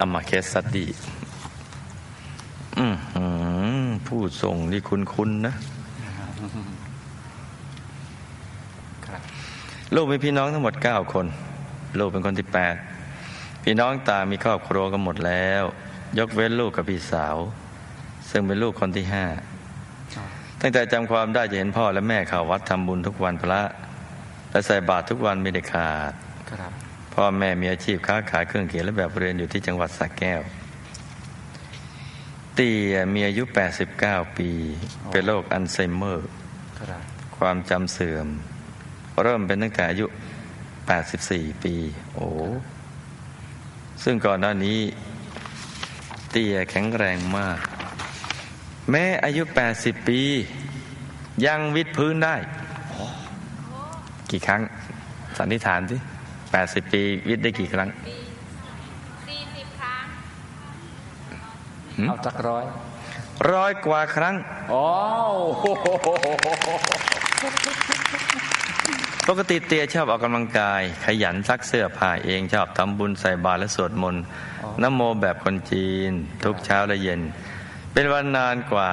อามาเคสสดีอือหือผู้ส่งนี่คุณคุณนะครับลูกมีพี่น้องทั้งหมดเก้าคน ลูกเป็นคนที่แปดพี่น้องตางมีครอบครัวกันหมดแล้ว ยกเว้นลูกกับพี่สาว ซึ่งเป็นลูกคนที่ห้าอ๋อตั้งแต่จำความได้จะเห็นพ่อและแม่เข้าวัดทำบุญทุกวันพระและใส่บาตรทุกวันไม่ได้ขาดครับ พ่อแม่มีอาชีพค้าขายเครื่องเขียนและแบบเรียนอยู่ที่จังหวัดสระแก้ว เตียมีอายุ 89 ปี เป็นโรคอัลไซเมอร์ ความจำเสื่อม เริ่มเป็นตั้งแต่อายุ 84 ปี โอ้ ซึ่งก่อนหน้านี้ เตียแข็งแรงมาก แม้อายุ 80 ปี ยังวิดพื้นได้ กี่ครั้ง สันนิษฐานสิ 80ปีวิดได้กี่ครั้งสี่สิบครั้งหืมเอาจักร้อยร้อยกว่าครั้งอ๋อโอ้โหปกติเตียชอบออกกำลังกาย ขยันซักเสื้อผ้าเองชอบทำบุญใส่บาตรและสวดมนต์นโมแบบคนจีน ทุกเช้าและเย็น เป็นวันนานกว่า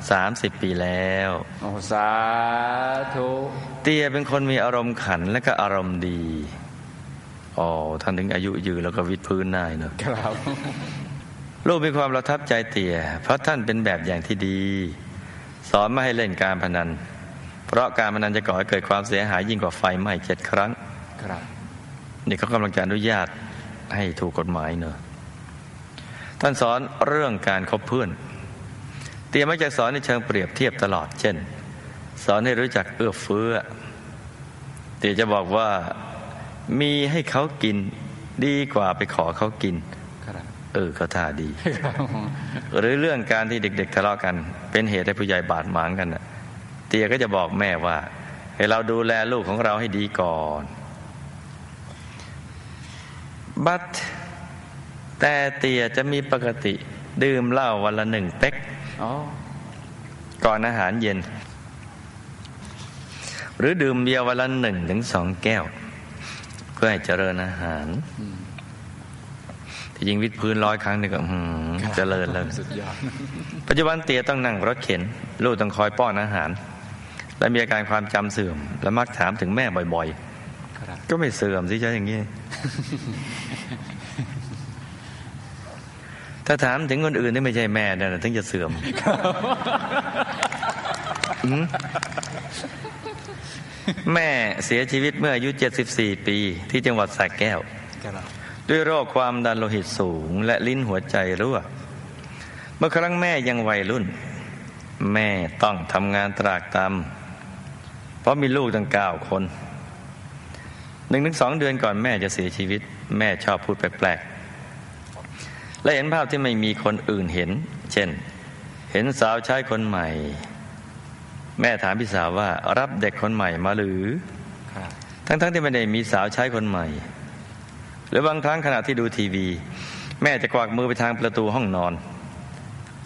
30 ปีแล้วโอ้สาธุเตียเป็นคนมีอารมณ์ขันและก็อารมณ์ดี อ๋อท่านถึงอายุยืนแล้วก็วิดพื้นได้เนอะครับลูกมีความประทับใจเตียเพราะท่านเป็นแบบอย่างที่ดี สอนไม่ให้เล่นการพนัน เพราะการพนันจะก่อให้เกิดความเสียหายยิ่งกว่าไฟไหม้เจ็ดครั้งครับนี่เขากำลังจะอนุญาตให้ถูกกฎหมายเนอะท่านสอนเรื่องการคบเพื่อน เตรียมมักจะสอนในเชิงเปรียบเทียบตลอดเช่น สอนให้รู้จักเอื้อเฟื้อ เตียจะบอกว่า มีให้เขากินดีกว่าไปขอเขากินครับเออเขาท่าดีครับหรือเรื่องการที่เด็ก ๆ ทะเลาะกัน เป็นเหตุให้ผู้ใหญ่บาดหมางกันน่ะเตียก็จะบอกแม่ว่า ให้เราดูแลลูกของเราให้ดีก่อน บัตแต่เตียจะมีปกติดื่มเหล้าวันละหนึ่งเป๊กอ๋อก่อนอาหารเย็น หรือดื่มเบียร์วันละหนึ่งถึงสองแก้วเพื่อให้เจริญอาหารอืมที่ยิงวิดพื้นร้อยครั้งนี่ก็อื้อหือเจริญเลยสุดยอดปัจจุบันเตียต้องนั่งรถเข็น ลูกต้องคอยป้อนอาหาร และมีอาการความจำเสื่อม และมักถามถึงแม่บ่อยครับๆก็ไม่เสื่อมสิใช่อย่างนี้ถ้าถามถึงคนอื่นที่ไม่ใช่แม่เนี่ยนะถึงจะเสื่อมอืม แม่เสียชีวิตเมื่ออายุ 74 ปี ที่จังหวัดสระแก้วครับด้วยโรคความดันโลหิตสูง และลิ้นหัวใจรั่ว เมื่อครั้งแม่ยังวัยรุ่น แม่ต้องทำงานตรากตำเพราะมีลูกตั้งเก้าคนหนึ่งถึงสองเดือนก่อนแม่จะเสียชีวิต แม่ชอบพูดแปลกๆและเห็นภาพที่ไม่มีคนอื่นเห็น เช่น เห็นสาวใช้คนใหม่ แม่ถามพี่สาวว่ารับเด็กคนใหม่มาหรือครับทั้งๆที่ไม่ได้มีสาวใช้คนใหม่ หรือบางครั้งขณะที่ดูทีวี แม่จะกวักมือไปทางประตูห้องนอน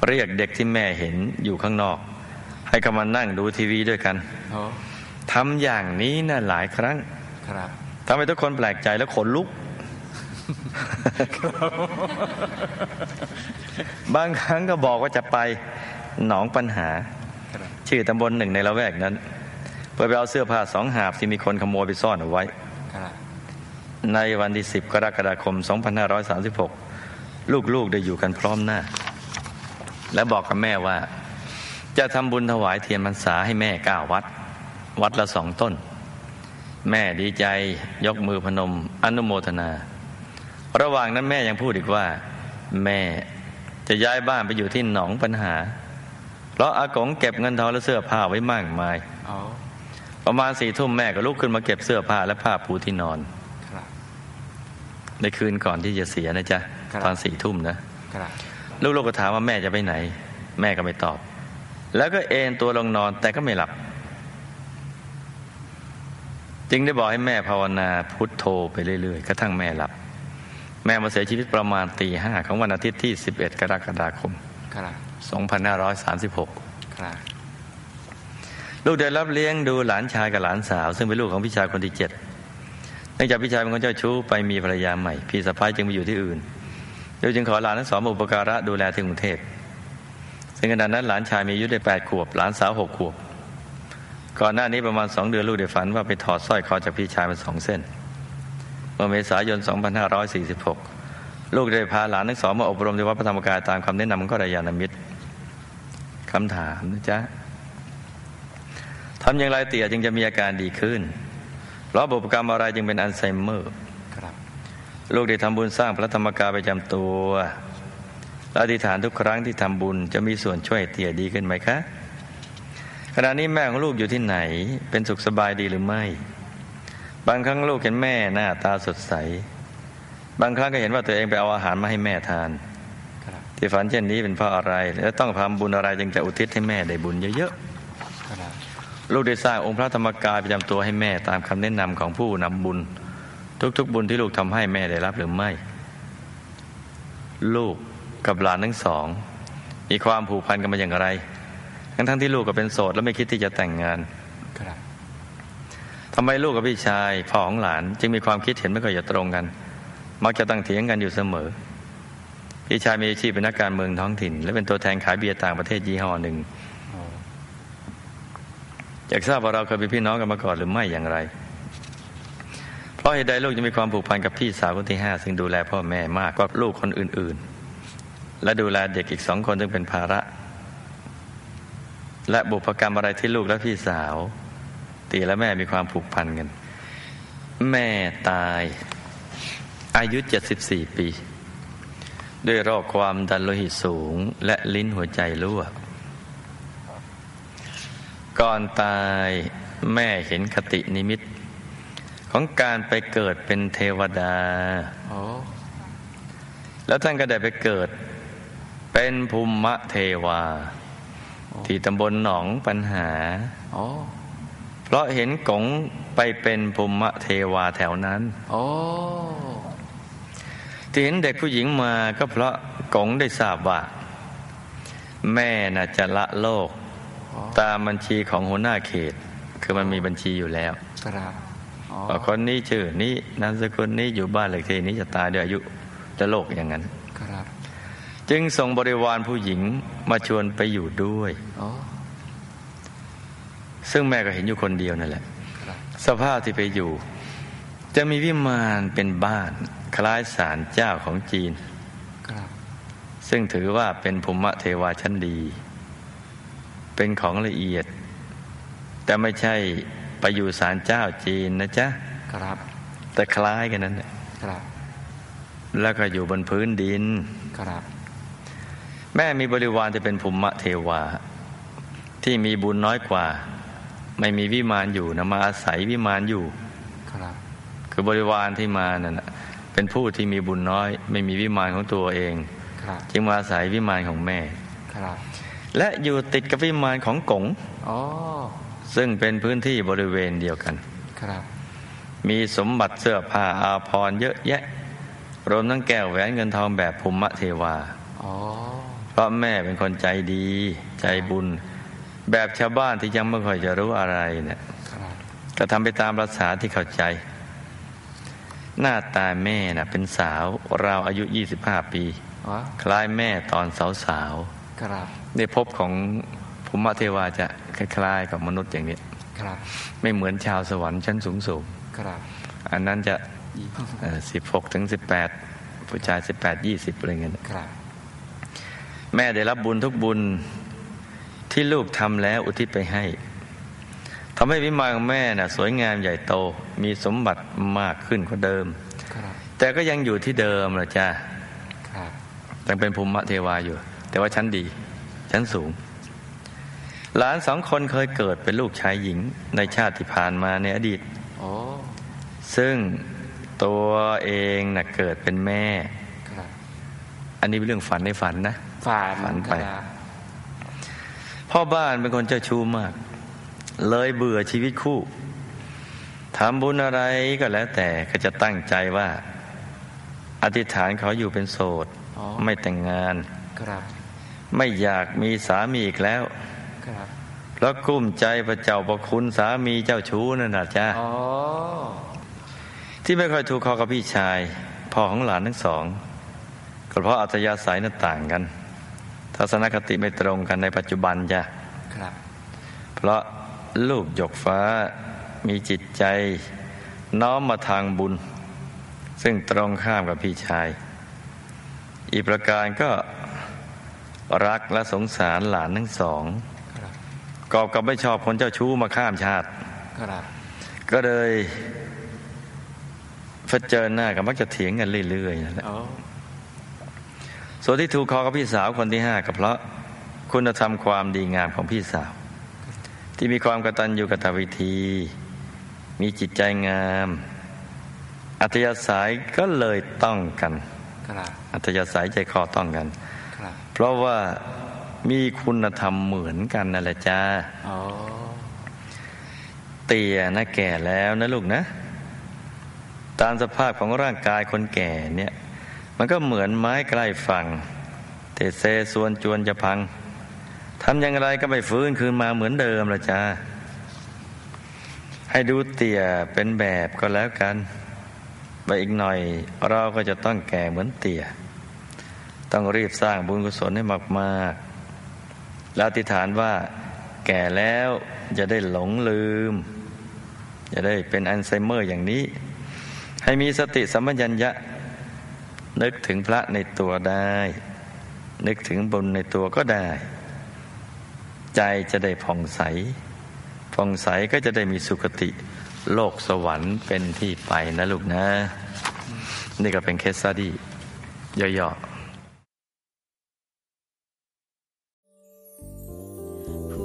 เรียกเด็กที่แม่เห็นอยู่ข้างนอก ให้เขามานั่งดูทีวีด้วยกันโอ้ทำอย่างนี้น่ะหลายครั้งครับทำให้ทุกคนแปลกใจและขนลุกบางครั้งก็บอกว่าจะไปหนองปัญหาครับ ชื่อตำบลหนึ่งในละแวกนั้นเพื่อไปเอาเสื้อผ้าสองหาบที่มีคนขโมยไปซ่อนเอาไว้ครับในวันที่ 10 กรกฎาคม 2536 ลูกๆได้อยู่กันพร้อมหน้า และบอกกับแม่ว่า จะทำบุญถวายเทียนพรรษาให้แม่เก้าวัด วัดละสองต้น แม่ดีใจยกมือพนม อนุโมทนา ระหว่างนั้นแม่ยังพูดอีกว่า แม่จะย้ายบ้านไปอยู่ที่หนองปัญหา เพราะอากงเก็บเงินทองและเสื้อผ้าไว้มากมายอ๋อประมาณสี่ทุ่มแม่ก็ลุกขึ้นมาเก็บเสื้อผ้าและผ้าปูที่นอนครับในคืนก่อนที่จะเสียนะจ๊ะครับตอนสี่ทุ่มนะครับลูกๆก็ถามว่าแม่จะไปไหน แม่ก็ไม่ตอบ แล้วก็เอนตัวลงนอนแต่ก็ไม่หลับ จึงได้บอกให้แม่ภาวนาพุทโธไปเรื่อยๆกระทั่งแม่หลับ แม่มาเสียชีวิตประมาณตีห้าของวันอาทิตย์ที่ 11 กรกฎาคมครับ 2536ครับลูกได้รับเลี้ยงดูหลานชายกับหลานสาว ซึ่งเป็นลูกของพี่ชายคนที่เจ็ดเนื่องจากพี่ชายเป็นคนเจ้าชู้ไปมีภรรยาใหม่ พี่สะพ้ายจึงไปอยู่ที่อื่นลูกจึงขอหลานทั้งสองมาอุปการะดูแลที่กรุงเทพซึ่งขณะนั้นหลานชายมีอายุได้แปดขวบ หลานสาวหกขวบ ก่อนหน้านี้ประมาณสองเดือนลูกได้ฝันว่าไปถอดสร้อยคอจากพี่ชายมาสองเส้นเมื่อเมษายน 2546 ลูกได้พาหลานทั้งสองมาอบรมที่วัดพระธรรมกายตามคำแนะนำของกัลยาณมิตร คำถามนะจ๊ะทำอย่างไรเตี่ยจึงจะมีอาการดีขึ้นเพราะบุพกรรมอะไรจึงเป็นอัลไซเมอร์ครับลูกได้ทำบุญสร้างพระธรรมกายประจำตัวและอธิษฐานทุกครั้งที่ทำบุญจะมีส่วนช่วยเตี่ยดีขึ้นไหมคะ ขณะนี้แม่ของลูกอยู่ที่ไหน เป็นสุขสบายดีหรือไม่ บางครั้งลูกเห็นแม่หน้าตาสดใส บางครั้งก็เห็นว่าตัวเองไปเอาอาหารมาให้แม่ทานครับ ที่ฝันเช่นนี้เป็นเพราะอะไร และต้องทำบุญอะไรจึงจะอุทิศให้แม่ได้บุญเยอะครับๆลูกได้สร้างองค์พระธรรมกายประจำตัวให้แม่ตามคำแนะนำของผู้นำบุญ ทุกๆ บุญที่ลูกทำให้แม่ได้รับหรือไม่ ลูกกับหลานทั้งสอง มีความผูกพันกันมาอย่างไร ทั้งทั้งๆที่ลูกก็เป็นโสดและไม่คิดที่จะแต่งงานครับทำไมลูกกับพี่ชายพ่อของหลาน จึงมีความคิดเห็นไม่ค่อยจะตรงกัน มักจะตั้งเถียงกันอยู่เสมอ พี่ชายมีอาชีพเป็นนักการเมืองท้องถิ่น และเป็นตัวแทนขายเบียร์ต่างประเทศยี่ห้อหนึ่งอยากทราบว่าเราเคยเป็นพี่น้องกันมาก่อนหรือไม่อย่างไร เพราะเหตุใดลูกจะมีความผูกพันกับพี่สาวคนที่ห้าซึ่งดูแลพ่อแม่มากกว่าลูกคนอื่น ๆ และดูแลเด็กอีกสองคนซึ่งเป็นภาระ และบุพกรรมอะไรที่ลูกและพี่สาวตีและแม่มีความผูกพันกัน แม่ตาย อายุ 74 ปี ด้วยโรคความดันโลหิตสูงและลิ้นหัวใจรั่ว ก่อนตายแม่เห็นคตินิมิต ของการไปเกิดเป็นเทวดาโอ้แล้วท่านก็ได้ไปเกิด เป็นภูมิเทวา ที่ตำบลหนองปัญหาโอ้เพราะเห็นกงไปเป็นภูมิเทวาแถวนั้นโอ้ ที่เห็นเด็กผู้หญิงมาก็เพราะกงได้ทราบว่า แม่น่ะจะละโลก ตามบัญชีของหัวหน้าเขต คือมันมีบัญชีอยู่แล้วครับอ๋อว่าคนนี้ชื่อนี้นามสกุลนี้อยู่บ้านเลขที่นี้จะตายด้วยอายุจะโลกอย่างนั้นครับจึงส่งบริวารผู้หญิงมาชวนไปอยู่ด้วยโอ้ซึ่งแม่ก็เห็นอยู่คนเดียวนั่นแหละครับสภาพที่ไปอยู่ จะมีวิมานเป็นบ้าน คล้ายศาลเจ้าของจีนครับซึ่งถือว่าเป็นภูมิเทวาชั้นดี เป็นของละเอียด แต่ไม่ใช่ไปอยู่ศาลเจ้าจีนนะจ๊ะครับ แต่คล้ายกันนั้นแหละครับ แล้วก็อยู่บนพื้นดินครับ แม่มีบริวารจะเป็นภูมิเทวา ที่มีบุญน้อยกว่า ไม่มีวิมานอยู่นะมาอาศัยวิมานอยู่ ครับ คือบริวารที่มานั่นน่ะ เป็นผู้ที่มีบุญน้อย ไม่มีวิมานของตัวเองครับจึงมาอาศัยวิมานของแม่ครับและอยู่ติดกับวิมานของกงโอ้ซึ่งเป็นพื้นที่บริเวณเดียวกันครับมีสมบัติเสื้อผ้าอาภรณ์เยอะแยะ รวมทั้งแก้วแหวนเงินทองแบบภูมิเทวาโอ้เพราะแม่เป็นคนใจดีใจบุญ แบบชาวบ้านที่ยังไม่ค่อยจะรู้อะไรเนี่ยครับก็ทำไปตามภาษาที่เข้าใจ หน้าตาแม่น่ะเป็นสาวราวอายุ 25 ปีอ๋อคล้ายแม่ตอนสาวครับๆในภพของภูมิเทวาจะคล้ายๆ กับมนุษย์อย่างนี้ครับไม่เหมือนชาวสวรรค์ชั้นสูงครับๆอันนั้นจะสิบหกถึงสิบแปดผู้ชายสิบแปดยี่สิบอะไรเงี้ยครับแม่ได้รับบุญทุกบุญที่ลูกทำแล้วอุทิศไปให้ ทำให้วิมานของแม่น่ะ สวยงามใหญ่โตมีสมบัติมากขึ้นกว่าเดิมครับแต่ก็ยังอยู่ที่เดิมแหละจ้าครับยังเป็นภูมิเทวาอยู่ แต่ว่าชั้นดี ชั้นสูง หลานสองคนเคยเกิดเป็นลูกชายหญิงในชาติที่ผ่านมาในอดีตโอ้ซึ่งตัวเองน่ะเกิดเป็นแม่ครับอันนี้เป็นเรื่องฝันในฝันนะ ฝันฝันไปครับพ่อบ้านเป็นคนเจ้าชู้มาก เลยเบื่อชีวิตคู่ทำบุญอะไรก็แล้วแต่ก็จะตั้งใจว่า อธิษฐานเขาอยู่เป็นโสดอ๋อไม่แต่งงานครับไม่อยากมีสามีอีกแล้วครับเพราะกลุ้มใจพระเจ้าประคุณสามีเจ้าชู้นั่นนะจ้าอ๋อที่ไม่ค่อยถูกคอกับพี่ชายพ่อของหลานทั้งสองก็เพราะอัธยาศัยนั้นต่างกัน ทัศนคติไม่ตรงกันในปัจจุบันจ้ะครับ เพราะ ลูกหยกฟ้ามีจิตใจน้อมมาทางบุญ ซึ่งตรงข้ามกับพี่ชาย อีกประการก็รักและสงสารหลานทั้งสองครับกอบกับไม่ชอบคนเจ้าชู้มาข้ามชาติครับก็เลยเผชิญหน้ากันมักจะเถียงกันเรื่อยๆนั่นแหละโอ้ส่วนที่ถูกคอกับพี่สาวคนที่ห้าก็เพราะ คุณธรรมความดีงามของพี่สาว ที่มีความกตัญญูกตวิธี มีจิตใจงาม อัธยาศัยก็เลยต้องกันครับอัธยาศัยใจคอต้องกันครับเพราะว่ามีคุณธรรมเหมือนกันนั่นแหละจ้าโอ้เตี่ยนะแก่แล้วนะลูกนะ ตามสภาพของร่างกายคนแก่เนี่ย มันก็เหมือนไม้ใกล้ฝั่งแต่เซส่วนจวนจะพัง ทำอย่างไรก็ไม่ฟื้นคืนมาเหมือนเดิมละจ้าให้ดูเตี่ยเป็นแบบก็แล้วกันไปอีกหน่อยเราก็จะต้องแก่เหมือนเตี่ย ต้องรีบสร้างบุญกุศลให้มากๆแล้วอธิษฐานว่า แก่แล้วจะได้หลงลืม จะได้เป็นอัลไซเมอร์อย่างนี้ ให้มีสติสัมปชัญญะ นึกถึงพระในตัวได้ นึกถึงบุญในตัวก็ได้ ใจจะได้ผ่องใสผ่องใสก็จะได้มีสุคติโลกสวรรค์เป็นที่ไปนะลูกนะ นี่ก็เป็น case study ย่อๆผู